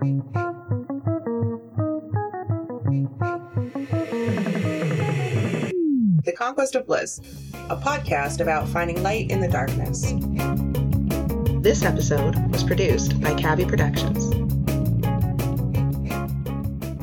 The Conquest of Bliss, a podcast about finding light in the darkness. This episode was produced by Kabby Productions.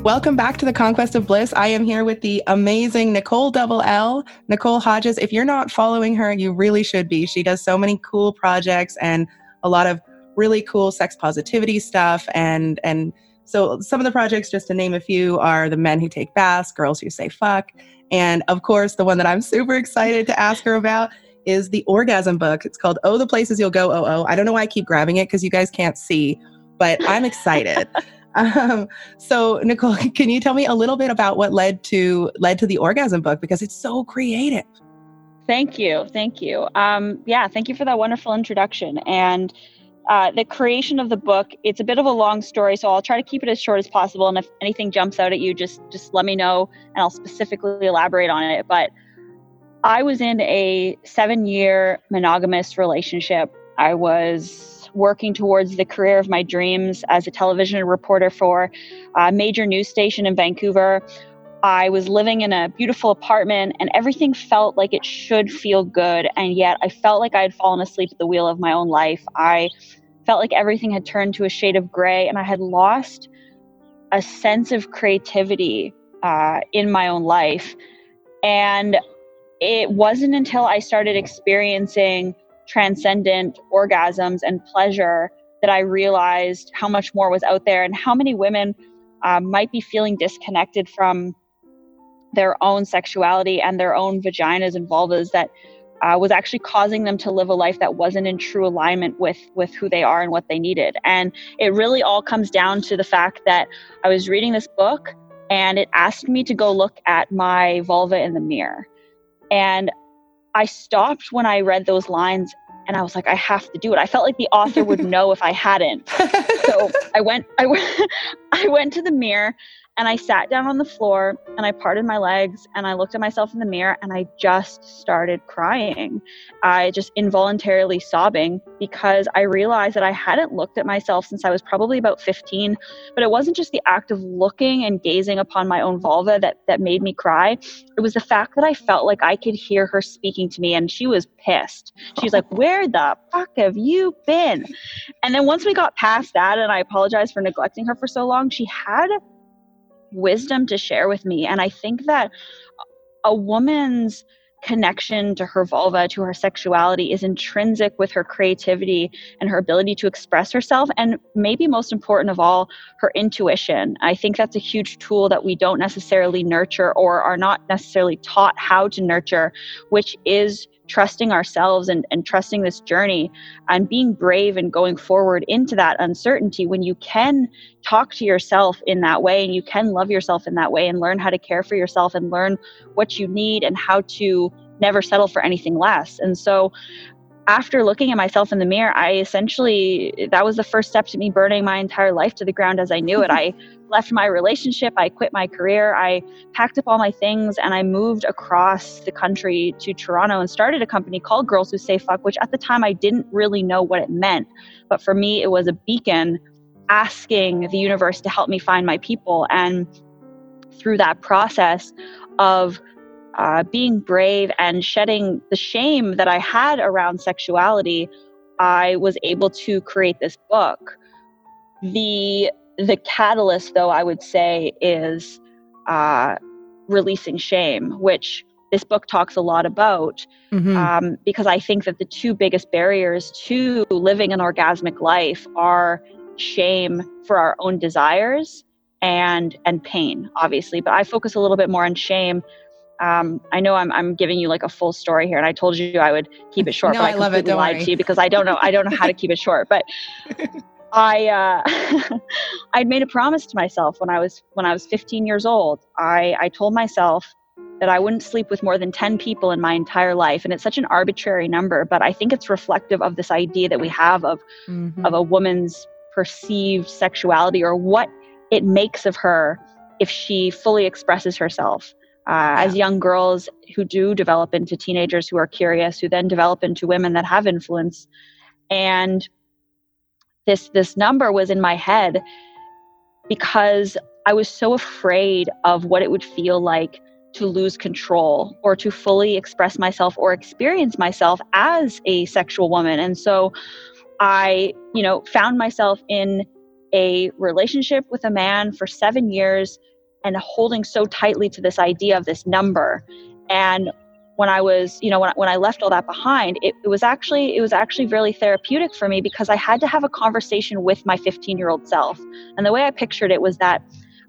Welcome back to the Conquest of Bliss. I am here with the amazing Nicolle Double L, Nicolle Hodges. If you're not following her, you really should be. She does so many cool projects and a lot of really cool sex positivity stuff. And and so some of the projects just to name a few are the men who take baths girls who say fuck. And of course the one that i'm super excited to ask her about is the orgasm book. It's called oh the places you'll go oh oh. I don't know why i keep grabbing it because you guys can't see but i'm excited. Um, so nicolle can you tell me a little bit about what led to led to the orgasm book? Because it's so creative. Thank you. Thank you. Um, yeah thank you for that wonderful introduction. And uh, the creation of the book it's a bit of a long story so i'll try to keep it as short as possible and if anything jumps out at you just just let me know and i'll specifically elaborate on it. But i was in a seven year monogamous relationship. I was working towards the career of my dreams as a television reporter for a major news station in vancouver I was living in a beautiful apartment and everything felt like it should feel good. And yet I felt like I had fallen asleep at the wheel of my own life. I felt like everything had turned to a shade of gray and I had lost a sense of creativity uh, in my own life. And it wasn't until I started experiencing transcendent orgasms and pleasure that I realized how much more was out there and how many women uh, might be feeling disconnected from their own sexuality and their own vaginas and vulvas that uh, was actually causing them to live a life that wasn't in true alignment with with who they are and what they needed. And it really all comes down to the fact that i was reading this book and it asked me to go look at my vulva in the mirror. And i stopped when i read those lines and i was like i have to do it. I felt like the author would know if i hadn't. So i went i went i went to the mirror and I sat down on the floor and I parted my legs and I looked at myself in the mirror and I just started crying. I just involuntarily sobbing because I realized that I hadn't looked at myself since I was probably about 15. But it wasn't just the act of looking and gazing upon my own vulva that, that made me cry. It was the fact that I felt like I could hear her speaking to me and she was pissed. She's like, Where the fuck have you been? And then once we got past that, and I apologized for neglecting her for so long, she had wisdom to share with me. And I think that a woman's connection to her vulva, to her sexuality, is intrinsic with her creativity and her ability to express herself. And maybe most important of all, her intuition. I think that's a huge tool that we don't necessarily nurture or are not necessarily taught how to nurture, which is trusting ourselves and, and trusting this journey and being brave and going forward into that uncertainty when you can talk to yourself in that way and you can love yourself in that way and learn how to care for yourself and learn what you need and how to never settle for anything less. And so after looking at myself in the mirror, I essentially, that was the first step to me burning my entire life to the ground as I knew it. I left my relationship, I quit my career, I packed up all my things, and I moved across the country to Toronto and started a company called Girls Who Say Fuck, which at the time I didn't really know what it meant. But for me, it was a beacon asking the universe to help me find my people. And through that process of uh, being brave and shedding the shame that I had around sexuality, I was able to create this book. The the catalyst, though, I would say, is uh, releasing shame, which this book talks a lot about, mm-hmm. um, because I think that the two biggest barriers to living an orgasmic life are shame for our own desires and and pain, obviously. But I focus a little bit more on shame. Um, I know I'm I'm giving you like a full story here, and I told you I would keep it short, no, but I, I completely lied worry. to you because I don't know I don't know how to keep it short. But I uh, I'd made a promise to myself when I was when I was 15 years old. I I told myself that I wouldn't sleep with more than 10 people in my entire life and it's such an arbitrary number but I think it's reflective of this idea that we have of mm-hmm. of a woman's perceived sexuality or what it makes of her if she fully expresses herself. Uh, yeah. As young girls who do develop into teenagers who are curious, who then develop into women that have influence. And this this number was in my head because I was so afraid of what it would feel like to lose control or to fully express myself or experience myself as a sexual woman. And so I, you know, found myself in a relationship with a man for seven years and holding so tightly to this idea of this number. And when I was, you know, when, when I left all that behind, it, it was actually it was actually really therapeutic for me because I had to have a conversation with my 15 year old self. And the way I pictured it was that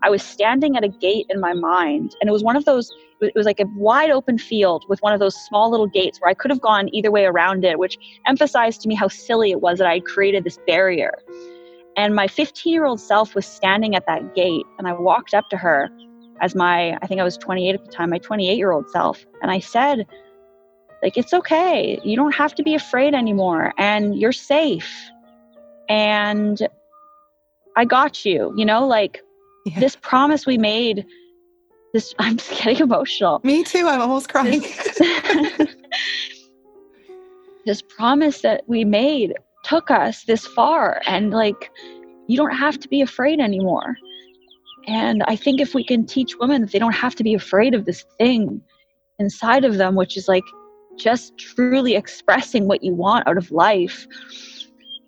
I was standing at a gate in my mind, and it was one of those. It was like a wide open field with one of those small little gates where I could have gone either way around it, which emphasized to me how silly it was that I had created this barrier. And my 15 year old self was standing at that gate, and I walked up to her as my, I think I was 28 at the time, my 28 year old self. And I said, like, it's okay. You don't have to be afraid anymore, and you're safe. And I got you, you know, like yeah. this promise we made. This, I'm getting emotional. Me too. I'm almost crying. This, this promise that we made took us this far and like you don't have to be afraid anymore and i think if we can teach women that they don't have to be afraid of this thing inside of them which is like just truly expressing what you want out of life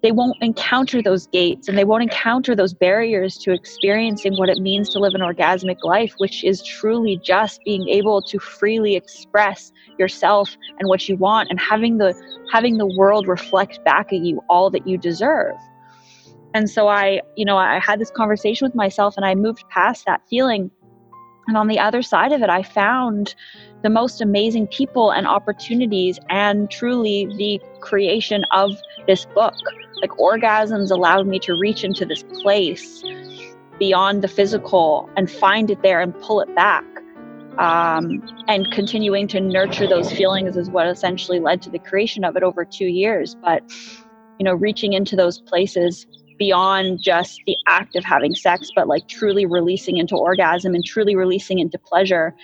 they won't encounter those gates and they won't encounter those barriers to experiencing what it means to live an orgasmic life, which is truly just being able to freely express yourself and what you want and having the having the world reflect back at you all that you deserve. And so I, you know, I had this conversation with myself and I moved past that feeling. And on the other side of it, I found the most amazing people and opportunities and truly the creation of this book like orgasms allowed me to reach into this place beyond the physical and find it there and pull it back um, and continuing to nurture those feelings is what essentially led to the creation of it over two years but you know reaching into those places beyond just the act of having sex but like truly releasing into orgasm and truly releasing into pleasure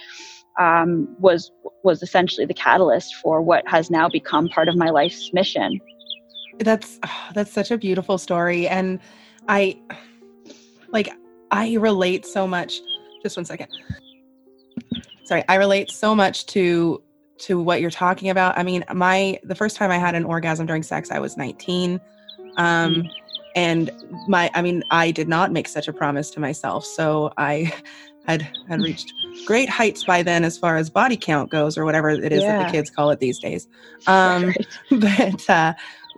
um, was was essentially the catalyst for what has now become part of my life's mission that's oh, that's such a beautiful story and I like I relate so much just one second. Sorry, I relate so much to to what you're talking about. I mean, my the first time I had an orgasm during sex I was 19. Um mm. And my I mean, I did not make such a promise to myself. So I had had reached great heights by then as far as body count goes or whatever it is yeah. that the kids call it these days. Um right. but uh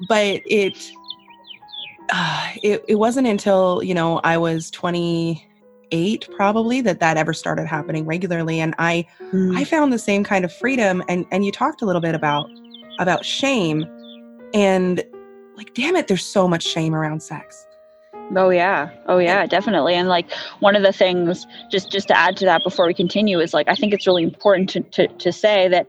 but it, uh, it it wasn't until you know I was 28 probably that that ever started happening regularly, and I mm. I found the same kind of freedom. And and you talked a little bit about about shame, and like damn it, there's so much shame around sex. Oh yeah. Oh yeah, definitely. And like one of the things just just to add to that before we continue is like I think it's really important to to, to say that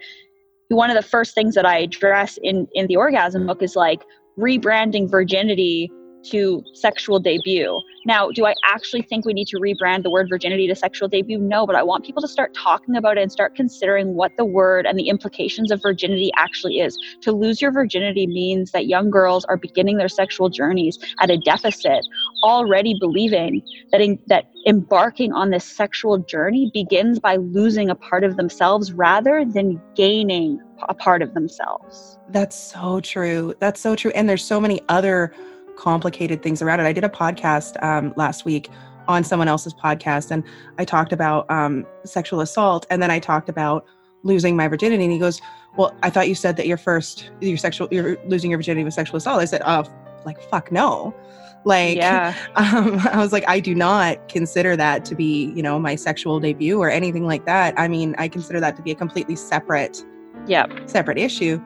one of the first things that I address in in the orgasm book is like rebranding virginity to sexual debut. Now, do I actually think we need to rebrand the word virginity to sexual debut? No, but I want people to start talking about it and start considering what the word and the implications of virginity actually is. To lose your virginity means that young girls are beginning their sexual journeys at a deficit, already believing that in, that embarking on this sexual journey begins by losing a part of themselves rather than gaining a part of themselves. That's so true. That's so true. And there's so many other complicated things around it. I did a podcast um, last week on someone else's podcast, and I talked about um, sexual assault, and then I talked about losing my virginity. And he goes, "Well, I thought you said that your first, your sexual, you're losing your virginity was sexual assault." I said, "Oh, like fuck no." Like, yeah. um, I was like, I do not consider that to be, you know, my sexual debut or anything like that. I mean, I consider that to be a completely separate, yeah, separate issue.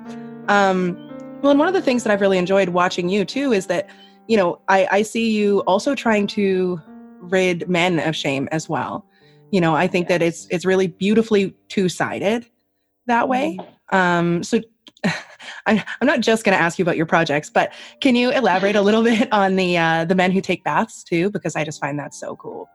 Um, well, and one of the things that I've really enjoyed watching you too is that, you know, I, I see you also trying to rid men of shame as well. You know, I think yes. that it's it's really beautifully two sided that way. Mm-hmm. Um, so I'm, I'm not just going to ask you about your projects, but can you elaborate a little bit on the uh, the men who take baths too? Because I just find that so cool.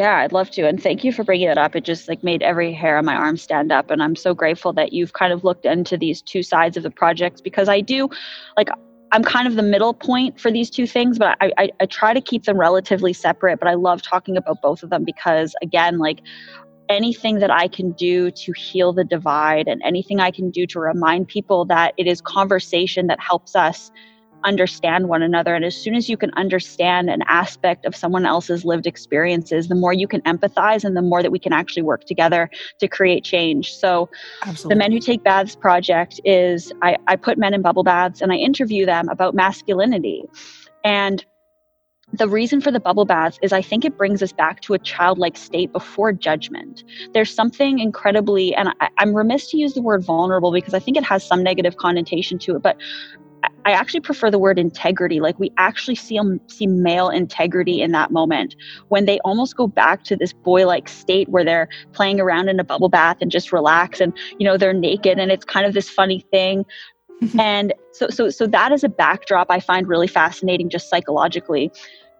Yeah, I'd love to. And thank you for bringing it up. It just like made every hair on my arm stand up. And I'm so grateful that you've kind of looked into these two sides of the project because I do like I'm kind of the middle point for these two things, but I, I, I try to keep them relatively separate. But I love talking about both of them because, again, like anything that I can do to heal the divide and anything I can do to remind people that it is conversation that helps us understand one another. And as soon as you can understand an aspect of someone else's lived experiences, the more you can empathize and the more that we can actually work together to create change. So, Absolutely. the Men Who Take Baths project is I, I put men in bubble baths and I interview them about masculinity. And the reason for the bubble baths is I think it brings us back to a childlike state before judgment. There's something incredibly, and I, am remiss to use the word vulnerable because I think it has some negative connotation to it, but I actually prefer the word integrity. Like we actually see see male integrity in that moment when they almost go back to this boy-like state where they're playing around in a bubble bath and just relax, and you know they're naked, and it's kind of this funny thing. and so, so, so that is a backdrop I find really fascinating, just psychologically.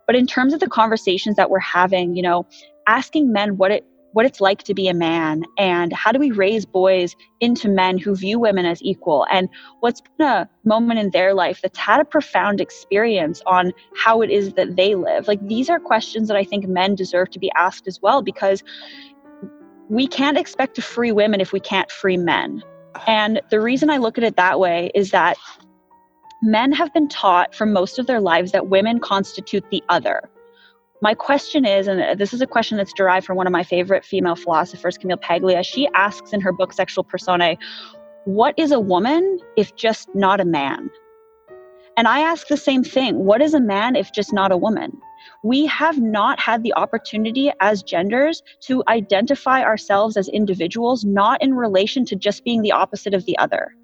But in terms of the conversations that we're having, you know, asking men what it what it's like to be a man and how do we raise boys into men who view women as equal? And what's been a moment in their life that's had a profound experience on how it is that they live? Like these are questions that i think men deserve to be asked as well because we can't expect to free women if we can't free men. And the reason i look at it that way is that men have been taught for most of their lives that women constitute the other my question is, and uh, this is a question that's derived from one of my favorite female philosophers, Camille Paglia. She asks in her book Sexual Personae, What is a woman if just not a man? And I ask the same thing What is a man if just not a woman? We have not had the opportunity as genders to identify ourselves as individuals, not in relation to just being the opposite of the other.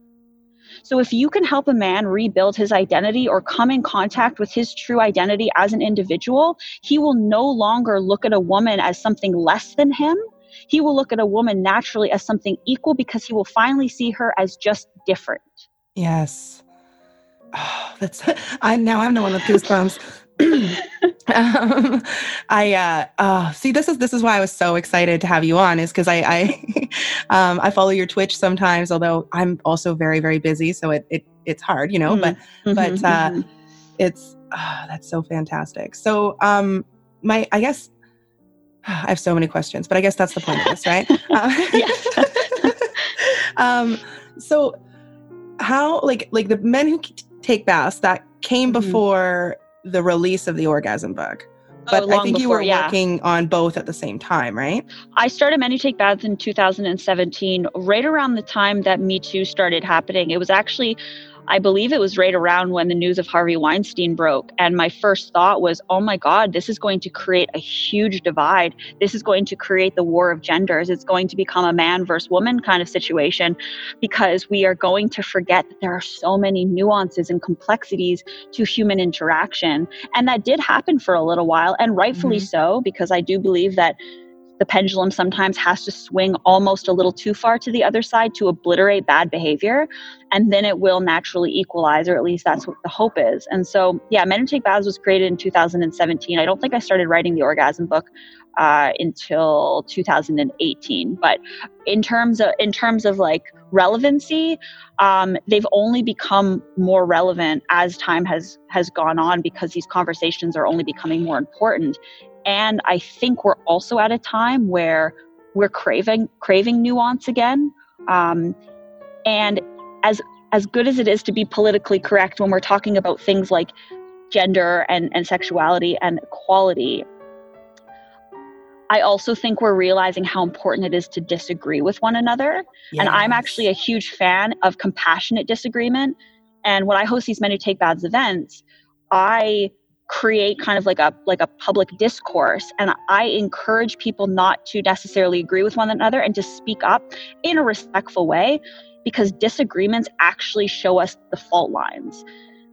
So if you can help a man rebuild his identity or come in contact with his true identity as an individual, he will no longer look at a woman as something less than him. He will look at a woman naturally as something equal because he will finally see her as just different. Yes. Oh, that's I now I'm the one with goosebumps. um, I uh, uh, see. This is this is why I was so excited to have you on. Is because I I, um, I follow your Twitter sometimes, although I'm also very very busy, so it, it it's hard, you know. Mm. But mm-hmm, but uh, mm-hmm. it's oh, that's so fantastic. So um, my I guess I have so many questions, but I guess that's the point of this, right? Uh, um, so how like like the men who take baths that came mm-hmm. before the release of the orgasm book. Oh, but oh, I think before, you were yeah. working on both at the same time, right? I started Men Take Baths in 2017, right around the time that Me Too started happening. It was actually I believe it was right around when the news of Harvey Weinstein broke. And my first thought was, oh my God, this is going to create a huge divide. This is going to create the war of genders. It's going to become a man versus woman kind of situation because we are going to forget that there are so many nuances and complexities to human interaction. And that did happen for a little while, and rightfully mm-hmm. so, because I do believe that the pendulum sometimes has to swing almost a little too far to the other side to obliterate bad behavior and then it will naturally equalize or at least that's what the hope is. And so yeah men take baths was created in 2017 i don't think i started writing the orgasm book uh, until 2018 but in terms of in terms of like relevancy um, they've only become more relevant as time has has gone on because these conversations are only becoming more important and I think we're also at a time where we're craving craving nuance again. Um, and as as good as it is to be politically correct when we're talking about things like gender and, and sexuality and equality, I also think we're realizing how important it is to disagree with one another. Yes. And I'm actually a huge fan of compassionate disagreement. And when I host these Men Who Take Baths events, I create kind of like a like a public discourse and i encourage people not to necessarily agree with one another and to speak up in a respectful way because disagreements actually show us the fault lines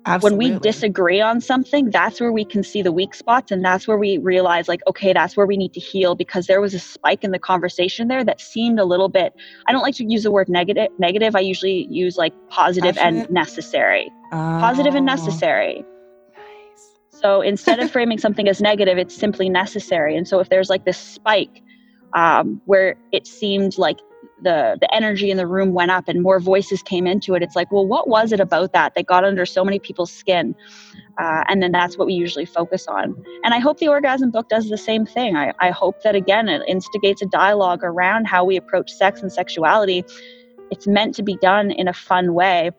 Absolutely. when we disagree on something that's where we can see the weak spots and that's where we realize like okay that's where we need to heal because there was a spike in the conversation there that seemed a little bit i don't like to use the word negative negative i usually use like positive and necessary oh. positive and oh. necessary so instead of framing something as negative, it's simply necessary. And so if there's like this spike um, where it seemed like the the energy in the room went up and more voices came into it it's like well what was it about that that got under so many people's skin? Uh, and then that's what we usually focus on. And i hope the orgasm book does the same thing. I, I hope that again it instigates a dialogue around how we approach sex and sexuality. It's meant to be done in a fun way.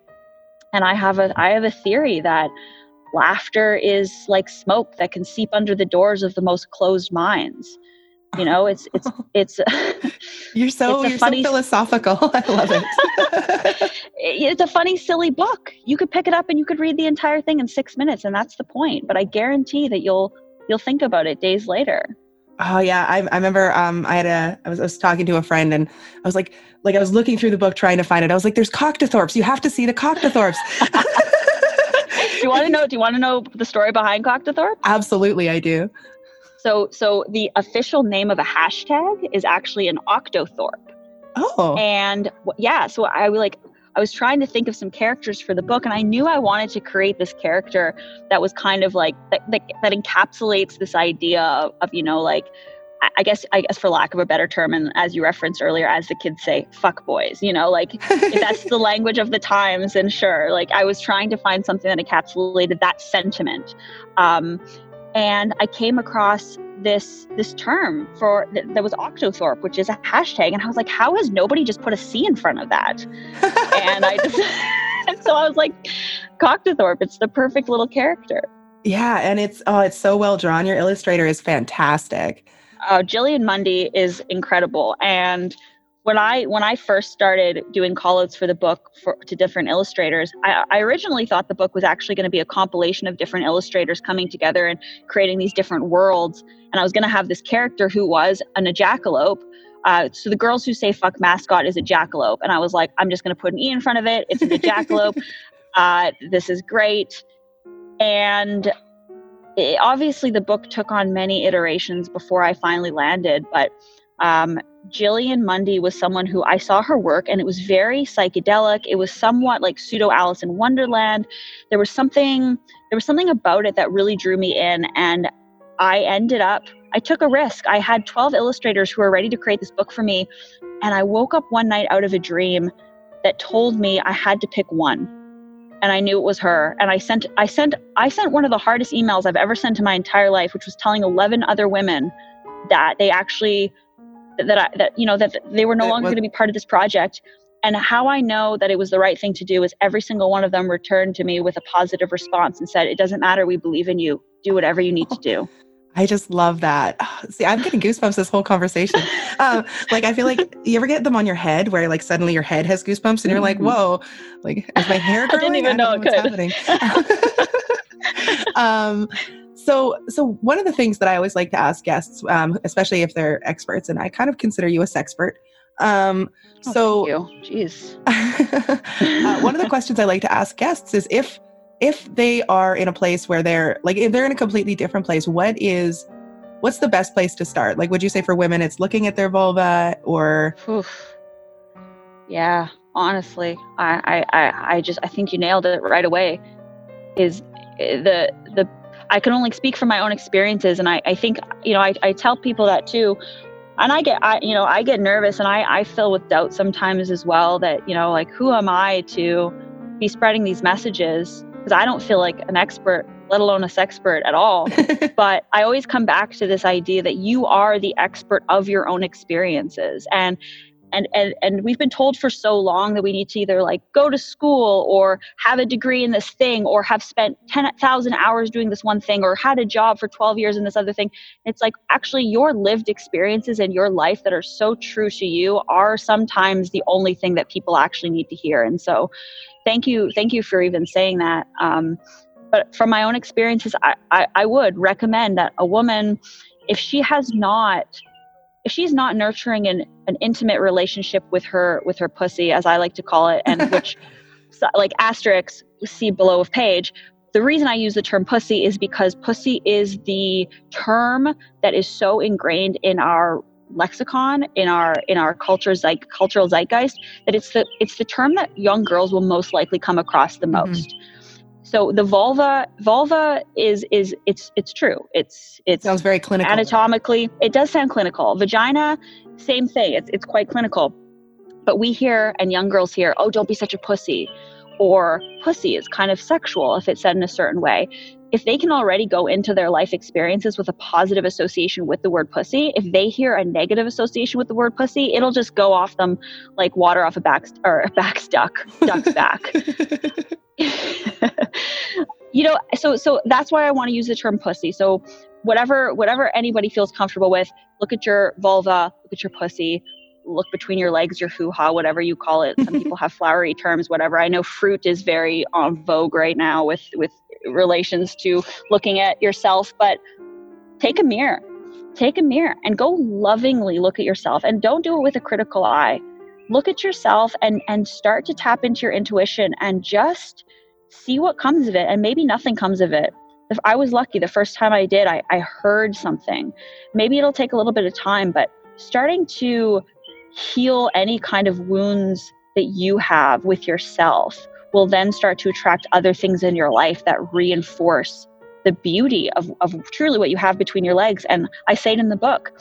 And i have a i have a theory that laughter is like smoke that can seep under the doors of the most closed minds you know it's it's it's you're so it's you're funny, so philosophical i love it it's a funny silly book you could pick it up and you could read the entire thing in six minutes and that's the point but i guarantee that you'll you'll think about it days later Oh yeah, I, I remember. Um, I had a. I was, I was talking to a friend, and I was like, like I was looking through the book trying to find it. I was like, "There's Cocktathorpes. You have to see the Cocktathorpes." Do you want to know? Do you want to know the story behind Cocktathorpe? Absolutely, I do. So, so the official name of a hashtag is actually an octothorpe. Oh. And yeah, so I was like, I was trying to think of some characters for the book, and I knew I wanted to create this character that was kind of like that, that, that encapsulates this idea of, of, you know, like I guess I guess for lack of a better term, and as you referenced earlier, as the kids say, fuck boys, you know, like that's the language of the times. And sure, like I was trying to find something that encapsulated that sentiment. Um, and I came across this this term for that was Octothorpe, which is a hashtag, and I was like, how has nobody just put a C in front of that? and I just and so I was like, Cocktathorpe, it's the perfect little character. Yeah, and it's oh, it's so well drawn. Your illustrator is fantastic. Uh, Jillian Mundy is incredible, and when I when I first started doing callouts for the book for, to different illustrators, I, I originally thought the book was actually going to be a compilation of different illustrators coming together and creating these different worlds. And I was going to have this character who was an ejackalope. Uh, so the girls who say "fuck mascot" is a jackalope, and I was like, I'm just going to put an e in front of it. It's a jackalope. uh, this is great, and it, obviously the book took on many iterations before I finally landed, but um, Jillian Mundy was someone who I saw her work and it was very psychedelic. It was somewhat like pseudo Alice in Wonderland. There was something there was something about it that really drew me in and I ended up I took a risk. I had 12 illustrators who were ready to create this book for me and I woke up one night out of a dream that told me I had to pick one. And I knew it was her. And I sent I sent I sent one of the hardest emails I've ever sent in my entire life which was telling 11 other women that they actually that I, that you know that they were no longer going to be part of this project. And how i know that it was the right thing to do is every single one of them returned to me with a positive response and said it doesn't matter we believe in you. Do whatever you need to do I just love that. See, I'm getting goosebumps this whole conversation. Um, like, I feel like you ever get them on your head where like suddenly your head has goosebumps and you're like, mm-hmm. whoa, like is my hair growing? I didn't even I know, know could. um, so, so one of the things that I always like to ask guests, um, especially if they're experts, and I kind of consider you a sexpert. Um, oh, so, jeez. uh, one of the questions I like to ask guests is if if they are in a place where they're like if they're in a completely different place, what is what's the best place to start? Like, would you say for women it's looking at their vulva or? Oof. Yeah, honestly, I, I I just I think you nailed it right away. Is eh, the the I can only speak from my own experiences. And I, I think, you know, I, I tell people that too. And I get, I, you know, I get nervous and I, I fill with doubt sometimes as well that, you know, like, who am I to be spreading these messages? Because I don't feel like an expert, let alone a sexpert at all. but I always come back to this idea that you are the expert of your own experiences. And and and and we've been told for so long that we need to either like go to school or have a degree in this thing or have spent 10,000 hours doing this one thing or had a job for 12 years in this other thing. It's like actually your lived experiences in your life that are so true to you are sometimes the only thing that people actually need to hear. And so thank you thank you for even saying that. Um, but from my own experiences I, I, I would recommend that a woman if she has not if she's not nurturing an, an intimate relationship with her with her pussy as i like to call it and which like asterisks see below of page the reason i use the term pussy is because pussy is the term that is so ingrained in our lexicon in our in our culture like cultural zeitgeist that it's the it's the term that young girls will most likely come across the mm-hmm. most mm-hmm so the vulva vulva is is it's it's true it's it sounds very clinical anatomically it does sound clinical vagina same thing it's, it's quite clinical But we hear, and young girls hear, oh, don't be such a pussy. Or pussy is kind of sexual if it's said in a certain way. If they can already go into their life experiences with a positive association with the word pussy, if they hear a negative association with the word pussy, it'll just go off them like water off a back or a back duck, duck's back. you know, so so that's why I want to use the term pussy. So whatever whatever anybody feels comfortable with, look at your vulva, look at your pussy, look between your legs, your hoo ha, whatever you call it. Some people have flowery terms, whatever. I know fruit is very on vogue right now with with relations to looking at yourself, but take a mirror. Take a mirror and go lovingly look at yourself and don't do it with a critical eye. Look at yourself and and start to tap into your intuition and just see what comes of it and maybe nothing comes of it. If I was lucky the first time I did, I, I heard something. Maybe it'll take a little bit of time, but starting to heal any kind of wounds that you have with yourself will then start to attract other things in your life that reinforce the beauty of, of truly what you have between your legs. And I say it in the book.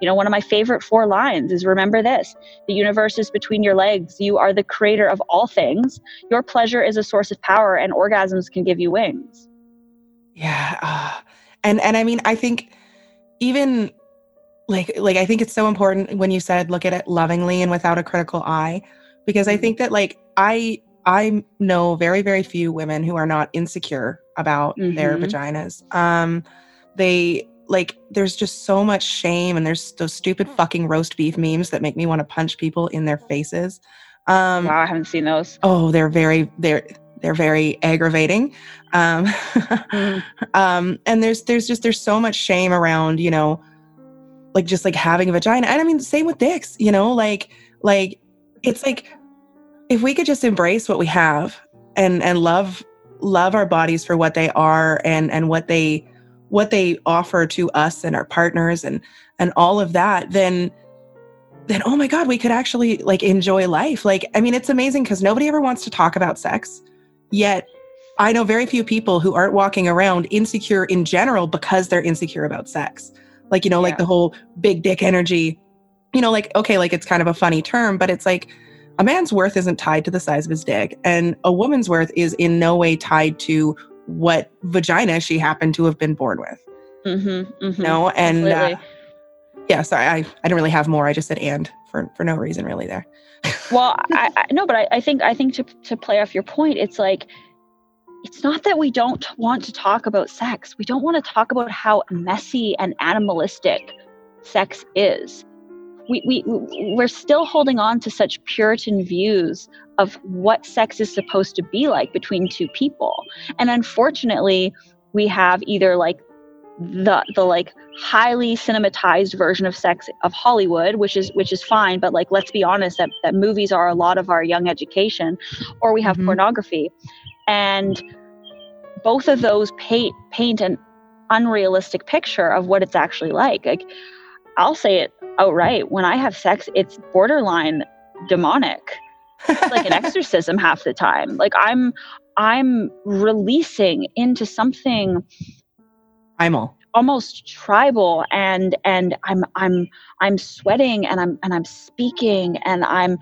You know, one of my favorite four lines is remember this the universe is between your legs. You are the creator of all things. Your pleasure is a source of power, and orgasms can give you wings. Yeah. Uh, and, and I mean, I think even like like i think it's so important when you said look at it lovingly and without a critical eye because i mm-hmm. think that like i i know very very few women who are not insecure about mm-hmm. their vaginas um they like there's just so much shame and there's those stupid fucking roast beef memes that make me want to punch people in their faces um wow i haven't seen those oh they're very they're they're very aggravating um, mm. um and there's there's just there's so much shame around you know like just like having a vagina. And I mean, same with dicks, you know, like, like it's like if we could just embrace what we have and and love love our bodies for what they are and and what they what they offer to us and our partners and and all of that then then oh my god we could actually like enjoy life. Like i mean it's amazing because nobody ever wants to talk about sex. Yet i know very few people who aren't walking around insecure in general because they're insecure about sex. Like, you know, yeah. like the whole big dick energy, you know, like, okay, like it's kind of a funny term, but it's like a man's worth isn't tied to the size of his dick. And a woman's worth is in no way tied to what vagina she happened to have been born with. Mm-hmm, mm-hmm. No, and uh, yeah, sorry, I, I didn't really have more. I just said and for, for no reason really there. well, I, I no, but I, I think I think to to play off your point, it's like it's not that we don't want to talk about sex. We don't want to talk about how messy and animalistic sex is. We, we, we're still holding on to such Puritan views of what sex is supposed to be like between two people. And unfortunately, we have either like the the like highly cinematized version of sex of Hollywood, which is which is fine, but like let's be honest that, that movies are a lot of our young education, or we have mm-hmm. pornography and both of those paint paint an unrealistic picture of what it's actually like like i'll say it Oh, outright when i have sex it's borderline demonic. It's like an exorcism half the time. Like i'm i'm releasing into something primal. almost tribal and and i'm i'm i'm sweating and i'm and i'm speaking and i'm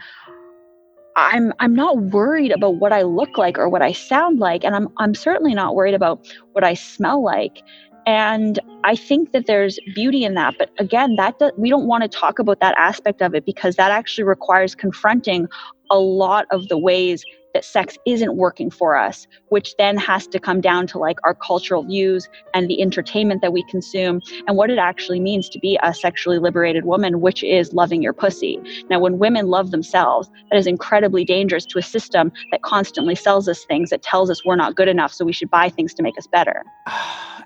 I'm I'm not worried about what I look like or what I sound like. And I'm I'm certainly not worried about what I smell like. And I think that there's beauty in that, but again, that we don't want to talk about that aspect of it because that actually requires confronting a lot of the ways that sex isn't working for us, which then has to come down to like our cultural views and the entertainment that we consume and what it actually means to be a sexually liberated woman, which is loving your pussy. Now, when women love themselves, that is incredibly dangerous to a system that constantly sells us things that tells us we're not good enough, so we should buy things to make us better.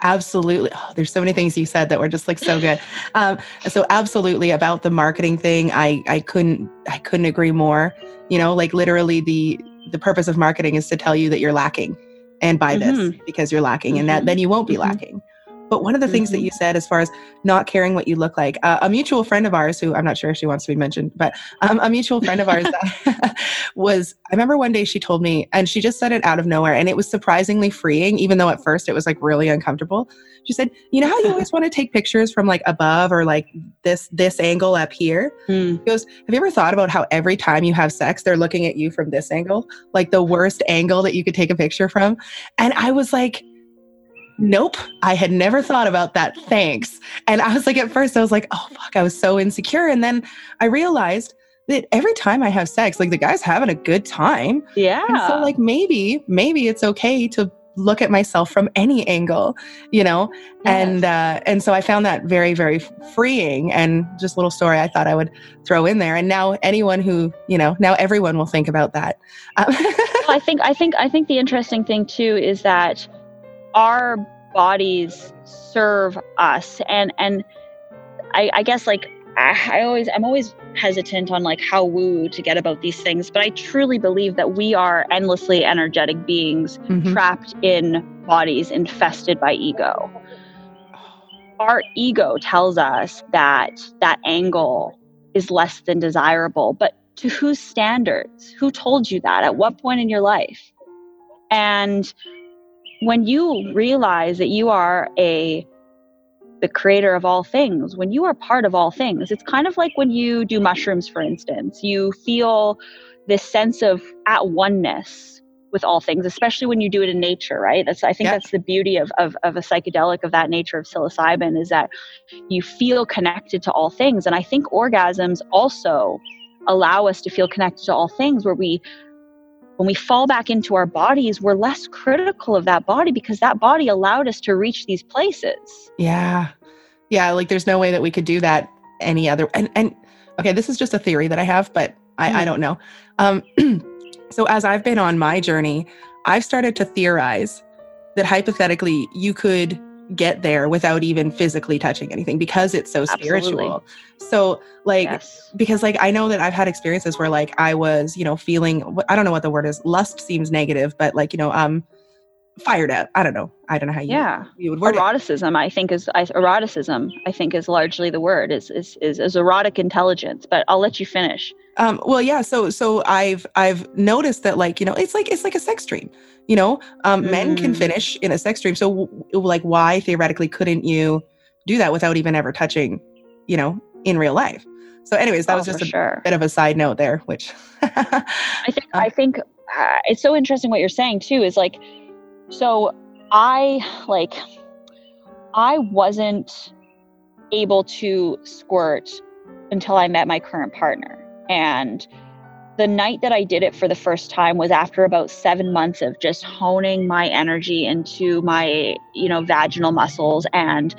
absolutely oh, there's so many things you said that were just like so good um, so absolutely about the marketing thing i i couldn't i couldn't agree more you know like literally the the purpose of marketing is to tell you that you're lacking and buy mm-hmm. this because you're lacking mm-hmm. and that mm-hmm. then you won't be mm-hmm. lacking But one of the mm-hmm. things that mm-hmm. you said, as far as not caring what you look like, uh, a mutual friend of ours, who I'm not sure if she wants to be mentioned, but um, a mutual friend of ours was, I remember one day she told me, and she just said it out of nowhere, and it was surprisingly freeing, even though at first it was like really uncomfortable. She said, "You know how you always want to take pictures from like above or like this this angle up here?" Mm. She goes, "Have you ever thought about how every time you have sex, they're looking at you from this angle, like the worst angle that you could take a picture from?" And I was like nope, I had never thought about that. Thanks. And I was like, at first, I was like, oh, fuck, I was so insecure. And then I realized that every time I have sex, like the guy's having a good time. Yeah. And so, like, maybe, maybe it's okay to look at myself from any angle you know yes. and uh, and so i found that very very freeing and just a little story i thought i would throw in there and now anyone who you know now everyone will think about that well, i think i think i think the interesting thing too is that our bodies serve us and and I, I guess like I, I always I'm always hesitant on like how woo to get about these things, but I truly believe that we are endlessly energetic beings mm-hmm. trapped in bodies infested by ego. Our ego tells us that that angle is less than desirable, but to whose standards? Who told you that? At what point in your life? And when you realize that you are a the creator of all things when you are part of all things it's kind of like when you do mushrooms for instance. You feel this sense of at oneness with all things especially when you do it in nature right? That's i think that's the beauty of, of, of a psychedelic of that nature of psilocybin is that you feel connected to all things. And i think orgasms also allow us to feel connected to all things where we when we fall back into our bodies, we're less critical of that body because that body allowed us to reach these places. Yeah. Yeah. Like there's no way that we could do that any other. And, and okay, this is just a theory that I have, but I, mm. I don't know. Um, so as I've been on my journey, I've started to theorize that hypothetically you could get there without even physically touching anything because it's so Absolutely. spiritual. So like yes. because like I know that I've had experiences where like I was, you know, feeling I don't know what the word is. Lust seems negative, but like, you know, um fired up. I don't know. I don't know how you, yeah. you would word eroticism, it. I think is I, eroticism, I think is largely the word is, is, is, is erotic intelligence, but I'll let you finish. Um, well, yeah. So, so I've, I've noticed that like, you know, it's like, it's like a sex dream, you know, um, mm. men can mm. finish in a sex dream. So like, why theoretically couldn't you do that without even ever touching, you know, in real life? So anyways, that oh, was just a sure. bit of a side note there, which I think, um, I think uh, it's so interesting what you're saying too, is like, so I like I wasn't able to squirt until I met my current partner. And the night that I did it for the first time was after about seven months of just honing my energy into my, you know, vaginal muscles. And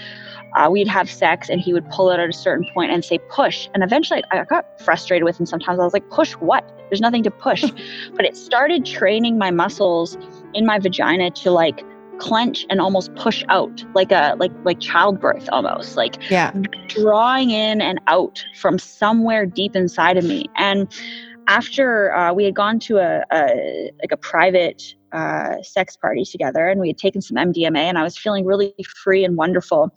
uh, we'd have sex and he would pull it at a certain point and say, push. And eventually I got frustrated with him sometimes. I was like, push what? There's nothing to push. but it started training my muscles in my vagina to like clench and almost push out like a like like childbirth almost like yeah. drawing in and out from somewhere deep inside of me. And after uh, we had gone to a, a like a private uh, sex party together and we had taken some mdma and i was feeling really free and wonderful.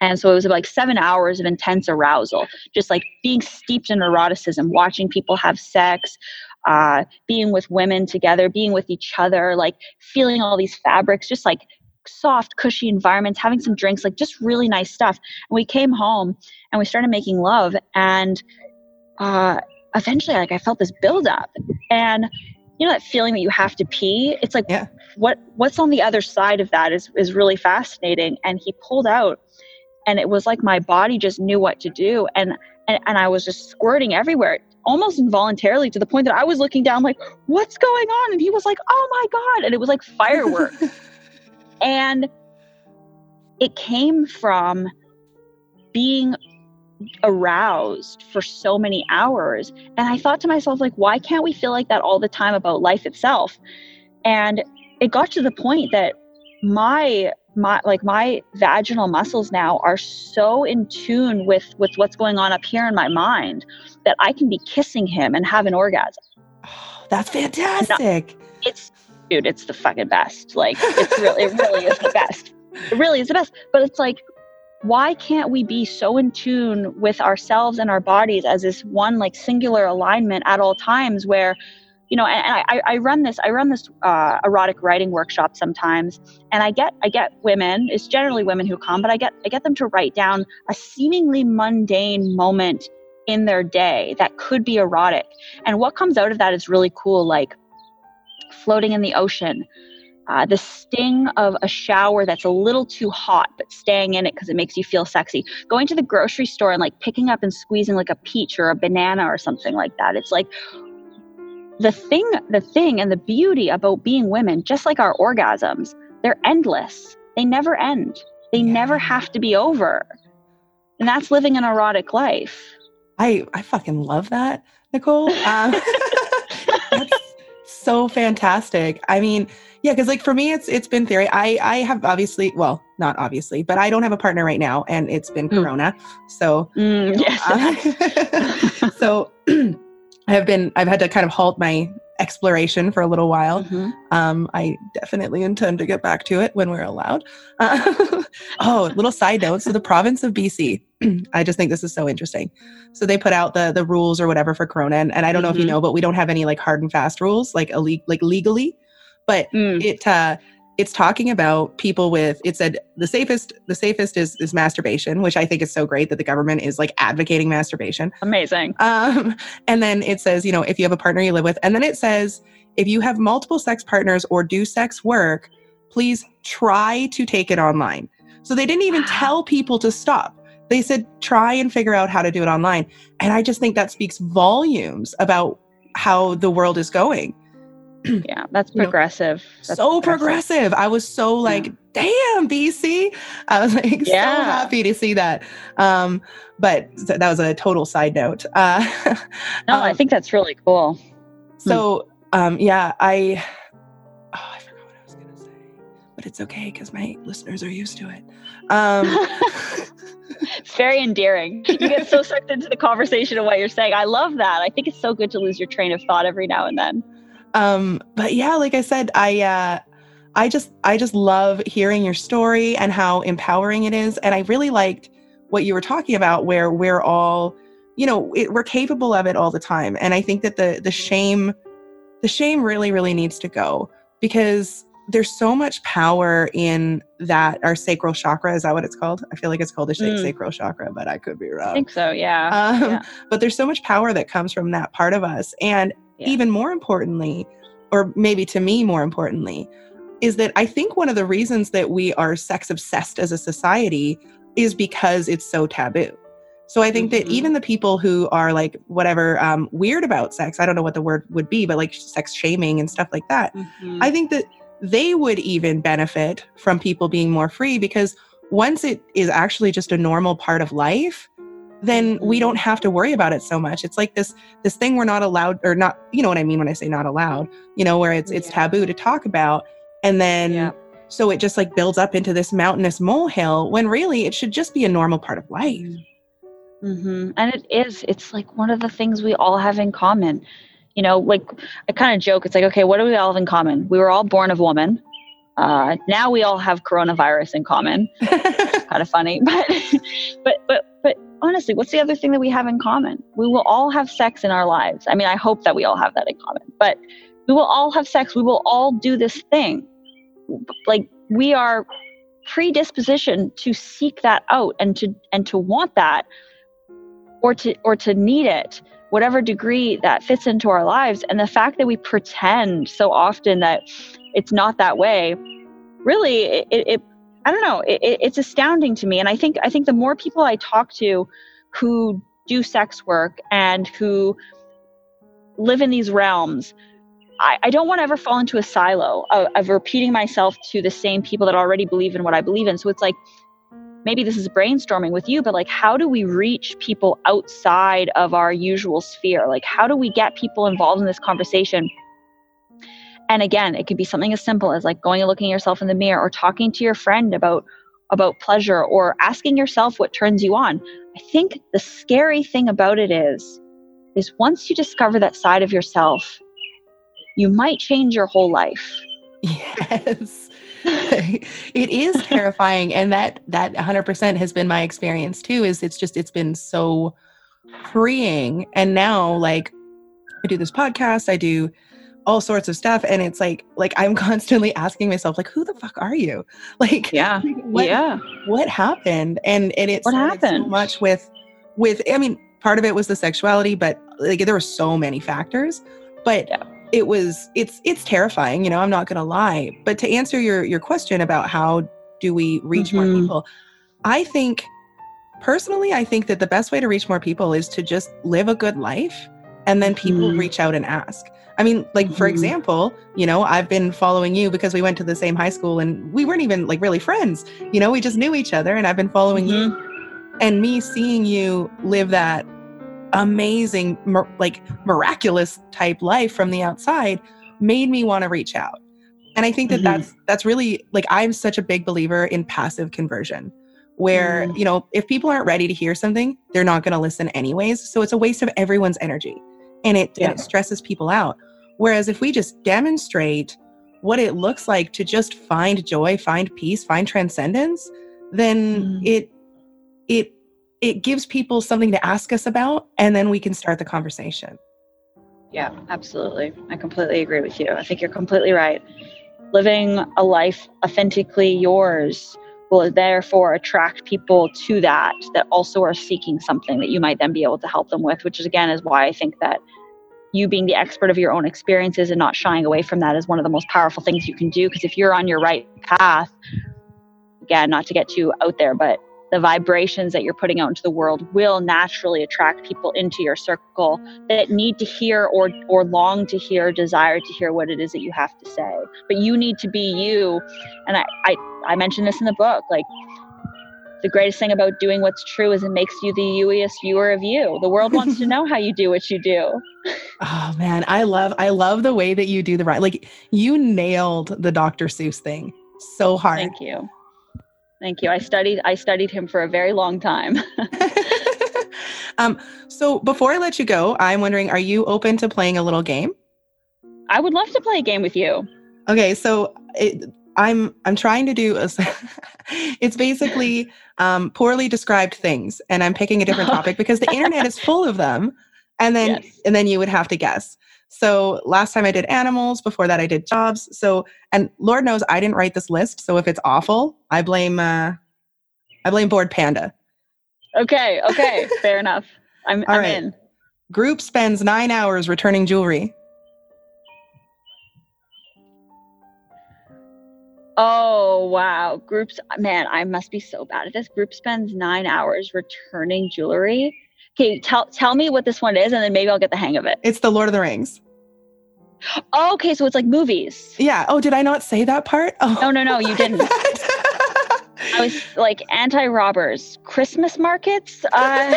And so it was like seven hours of intense arousal, just like being steeped in eroticism, watching people have sex, uh, being with women together, being with each other, like feeling all these fabrics, just like soft, cushy environments, having some drinks, like just really nice stuff. And we came home and we started making love. And uh, eventually, like I felt this buildup. And you know that feeling that you have to pee? It's like yeah. what what's on the other side of that is is really fascinating. And he pulled out and it was like my body just knew what to do. And and, and I was just squirting everywhere almost involuntarily to the point that I was looking down like, what's going on? And he was like, oh my God. And it was like fireworks. and it came from being aroused for so many hours. And I thought to myself, like, why can't we feel like that all the time about life itself? And it got to the point that my my like my vaginal muscles now are so in tune with with what's going on up here in my mind that I can be kissing him and have an orgasm. Oh, that's fantastic. it's dude, it's the fucking best. Like it's really it really is the best. it really is the best. But it's like, why can't we be so in tune with ourselves and our bodies as this one like singular alignment at all times where you know and, and I, I run this i run this uh, erotic writing workshop sometimes and i get i get women it's generally women who come but i get i get them to write down a seemingly mundane moment in their day that could be erotic. And what comes out of that is really cool like floating in the ocean uh, the sting of a shower that's a little too hot but staying in it because it makes you feel sexy. Going to the grocery store and like picking up and squeezing like a peach or a banana or something like that it's like the thing the thing and the beauty about being women just like our orgasms they're endless they never end they yeah. never have to be over and that's living an erotic life i i fucking love that nicolle um, that's so fantastic i mean yeah because like for me it's it's been theory i i have obviously well not obviously but i don't have a partner right now and it's been mm. corona so mm, yes. uh, so I have been, I've had to kind of halt my exploration for a little while. Mm-hmm. Um, I definitely intend to get back to it when we're allowed. Uh, oh, little side note. So the province of BC, I just think this is so interesting. So they put out the the rules or whatever for Corona, and, and I don't know mm-hmm. if you mm-hmm. know, but we don't have any like hard and fast rules, like a like legally. But mm. it uh, it's talking about people with it said the safest the safest is is masturbation which i think is so great that the government is like advocating masturbation. Amazing. Um and then it says you know if you have a partner you live with and then it says if you have multiple sex partners or do sex work please try to take it online. So they didn't even wow. tell people to stop. They said try and figure out how to do it online. And i just think that speaks volumes about how the world is going yeah, that's progressive. That's so progressive. progressive. I was so like, yeah. damn, BC. I was like yeah. so happy to see that. Um, but that was a total side note. Uh, no, um, I think that's really cool. So, hmm. um, yeah, I, oh, I forgot what I was going to say, but it's okay because my listeners are used to it. Um, it's very endearing. You get so sucked into the conversation of what you're saying. I love that. I think it's so good to lose your train of thought every now and then. Um, but yeah, like I said, I uh, I just I just love hearing your story and how empowering it is, and I really liked what you were talking about, where we're all, you know, it, we're capable of it all the time, and I think that the the shame, the shame really really needs to go because there's so much power in that our sacral chakra is that what it's called i feel like it's called the mm. sacral chakra but i could be wrong i think so yeah. Um, yeah. but there's so much power that comes from that part of us and yeah. even more importantly, or maybe to me more importantly, is that I think one of the reasons that we are sex obsessed as a society is because it's so taboo. So I think mm-hmm. that even the people who are like whatever um, weird about sex, I don't know what the word would be, but like sex shaming and stuff like that, mm-hmm. I think that they would even benefit from people being more free because once it is actually just a normal part of life, then we don't have to worry about it so much. It's like this this thing we're not allowed or not, you know what I mean when I say not allowed, you know, where it's it's yeah. taboo to talk about. And then yeah. so it just like builds up into this mountainous molehill when really it should just be a normal part of life. Mm-hmm. mm-hmm. And it is. It's like one of the things we all have in common. You know, like I kind of joke, it's like, okay, what do we all have in common? We were all born of woman. Uh, now we all have coronavirus in common. kind of funny, but but but honestly, what's the other thing that we have in common? We will all have sex in our lives. I mean, I hope that we all have that in common, but we will all have sex. We will all do this thing. Like we are predispositioned to seek that out and to and to want that or to or to need it whatever degree that fits into our lives and the fact that we pretend so often that it's not that way really it, it I don't know. It, it's astounding to me, and I think I think the more people I talk to who do sex work and who live in these realms, I, I don't want to ever fall into a silo of, of repeating myself to the same people that already believe in what I believe in. So it's like maybe this is brainstorming with you, but like, how do we reach people outside of our usual sphere? Like, how do we get people involved in this conversation? And again, it could be something as simple as like going and looking yourself in the mirror or talking to your friend about about pleasure or asking yourself what turns you on. I think the scary thing about it is is once you discover that side of yourself, you might change your whole life. Yes. it is terrifying and that that 100% has been my experience too is it's just it's been so freeing and now like i do this podcast i do all sorts of stuff and it's like like i'm constantly asking myself like who the fuck are you? Like yeah. what, yeah. what happened? And and it what happened so much with with i mean part of it was the sexuality but like there were so many factors but yeah. it was it's it's terrifying you know i'm not gonna lie. But to answer your your question about how do we reach mm-hmm. more people i think personally i think that the best way to reach more people is to just live a good life and then people mm-hmm. reach out and ask I mean, like for mm-hmm. example, you know, I've been following you because we went to the same high school and we weren't even like really friends. You know, we just knew each other and I've been following mm-hmm. you and me seeing you live that amazing like miraculous type life from the outside made me want to reach out. And I think that mm-hmm. that's that's really like I'm such a big believer in passive conversion where, mm. you know, if people aren't ready to hear something, they're not going to listen anyways. So it's a waste of everyone's energy and it, yeah. and it stresses people out. Whereas if we just demonstrate what it looks like to just find joy, find peace, find transcendence, then mm. it it it gives people something to ask us about and then we can start the conversation. Yeah, absolutely. I completely agree with you. I think you're completely right. Living a life authentically yours will therefore attract people to that that also are seeking something that you might then be able to help them with which is again is why i think that you being the expert of your own experiences and not shying away from that is one of the most powerful things you can do. Because if you're on your right path again not to get too out there but the vibrations that you're putting out into the world will naturally attract people into your circle that need to hear or or long to hear desire to hear what it is that you have to say but you need to be you and i i, I mentioned this in the book like the greatest thing about doing what's true is it makes you the youiest viewer of you. The world wants to know how you do what you do. Oh man, I love I love the way that you do the right. Like you nailed the Dr. Seuss thing so hard. Thank you. Thank you. I studied I studied him for a very long time. um so before I let you go, I'm wondering are you open to playing a little game? I would love to play a game with you. Okay, so it, I'm I'm trying to do a, it's basically um, poorly described things, and I'm picking a different topic because the internet is full of them, and then yes. and then you would have to guess. So last time I did animals, before that I did jobs. So and Lord knows I didn't write this list, so if it's awful, I blame uh, I blame Bored Panda. Okay, okay, fair enough. I'm, All I'm right. in. Group spends nine hours returning jewelry. Oh wow. Groups man, I must be so bad at this. Group spends nine hours returning jewelry. Okay, tell tell me what this one is and then maybe I'll get the hang of it. It's the Lord of the Rings. Oh, okay, so it's like movies. Yeah. Oh, did I not say that part? Oh. No, no, no, you didn't. I was like anti-robbers, Christmas markets. Uh,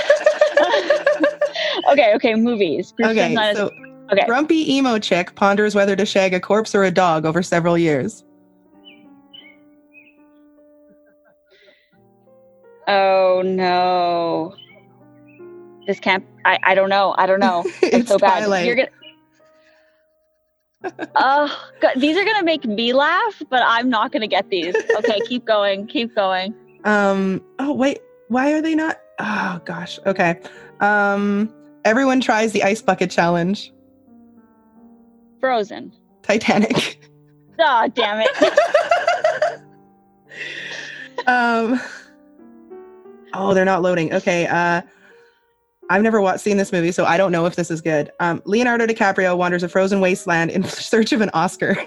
okay, okay, movies. Okay, so okay. grumpy emo chick ponders whether to shag a corpse or a dog over several years. Oh no. This can't I, I don't know. I don't know. it's so bad. Twilight. You're gonna Oh, these are gonna make me laugh, but I'm not gonna get these. Okay, keep going, keep going. Um. Oh wait, why are they not? Oh gosh. Okay. Um. Everyone tries the ice bucket challenge. Frozen. Titanic. Oh damn it. um. Oh, they're not loading. Okay. Uh, I've never watched, seen this movie, so I don't know if this is good. Um, Leonardo DiCaprio wanders a frozen wasteland in search of an Oscar.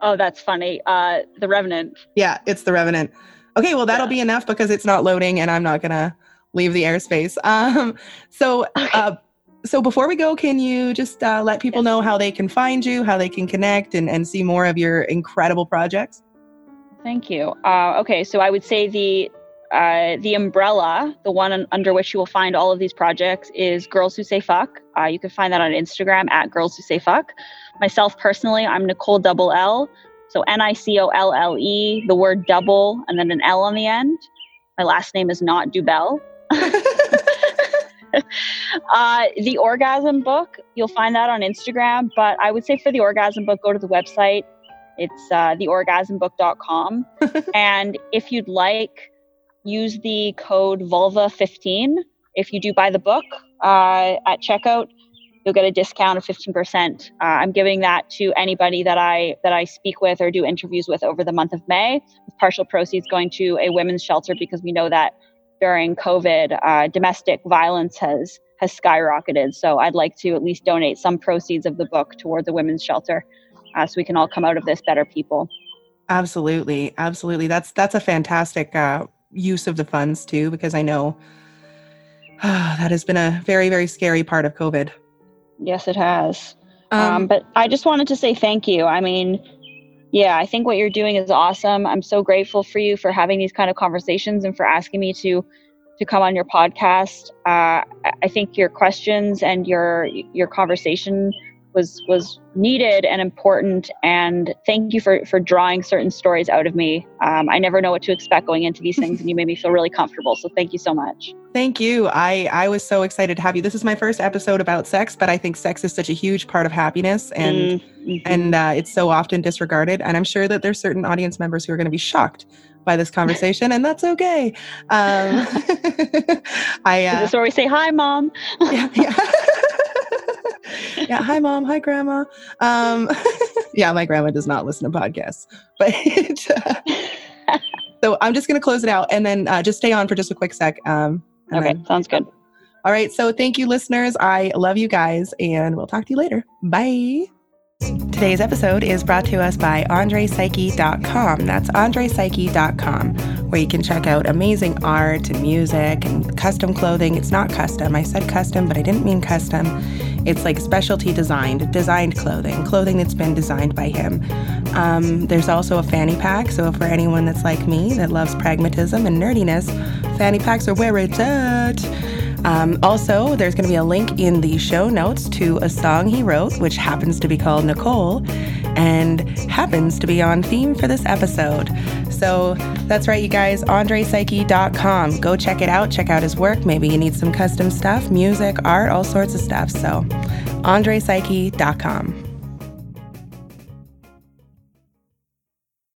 Oh, that's funny. Uh, the Revenant. Yeah, it's The Revenant. Okay, well, that'll yeah. be enough because it's not loading and I'm not going to leave the airspace. Um, so, uh, so before we go, can you just uh, let people know how they can find you, how they can connect, and, and see more of your incredible projects? Thank you. Uh, okay, so I would say the uh, the umbrella, the one under which you will find all of these projects, is Girls Who Say Fuck. Uh, you can find that on Instagram at Girls Who Say Fuck. Myself personally, I'm Nicolle Double L. So N I C O L L E, the word double, and then an L on the end. My last name is not Dubell. uh, the orgasm book, you'll find that on Instagram. But I would say for the orgasm book, go to the website It's uh, theorgasmbook.com. and if you'd like, use the code vulva15 if you do buy the book uh, at checkout you'll get a discount of 15%. Uh, I'm giving that to anybody that I that I speak with or do interviews with over the month of May, with partial proceeds going to a women's shelter because we know that during COVID, uh, domestic violence has has skyrocketed. So I'd like to at least donate some proceeds of the book toward the women's shelter, uh, so we can all come out of this better people. Absolutely, absolutely. That's that's a fantastic uh, use of the funds too, because I know that has been a very very scary part of COVID. Yes, it has. Um, um, but I just wanted to say thank you. I mean, yeah, I think what you're doing is awesome. I'm so grateful for you for having these kind of conversations and for asking me to to come on your podcast. Uh, I think your questions and your your conversation was was needed and important. And thank you for for drawing certain stories out of me. Um, i never know what to expect going into these things and you made me feel really comfortable. So thank you so much. Thank you. I i was so excited to have you. This is my first episode about sex but i think sex is such a huge part of happiness and mm-hmm. and uh, it's so often disregarded. And i'm sure that there's certain audience members who are going to be shocked by this conversation, and that's okay. Um, I uh, this where we say hi, mom. yeah, yeah yeah, hi mom, hi grandma. Um, yeah, my grandma does not listen to podcasts, but uh, so I'm just gonna close it out and then uh, just stay on for just a quick sec. Um, okay, then, sounds good. All right, so thank you, listeners. I love you guys, and we'll talk to you later. Bye. Today's episode is brought to us by AndreyPsyche.com. That's AndreyPsyche.com, where you can check out amazing art and music and custom clothing. It's not custom. I said custom, but I didn't mean custom. It's like specialty designed, designed clothing, clothing that's been designed by him. Um, there's also a fanny pack. So for anyone that's like me that loves pragmatism and nerdiness, fanny packs are where it's at. Um, also, there's going to be a link in the show notes to a song he wrote, which happens to be called Nicole and happens to be on theme for this episode. So that's right, you guys, AndreyPsyche.com. Go check it out, check out his work. Maybe you need some custom stuff, music, art, all sorts of stuff. So, AndreyPsyche.com.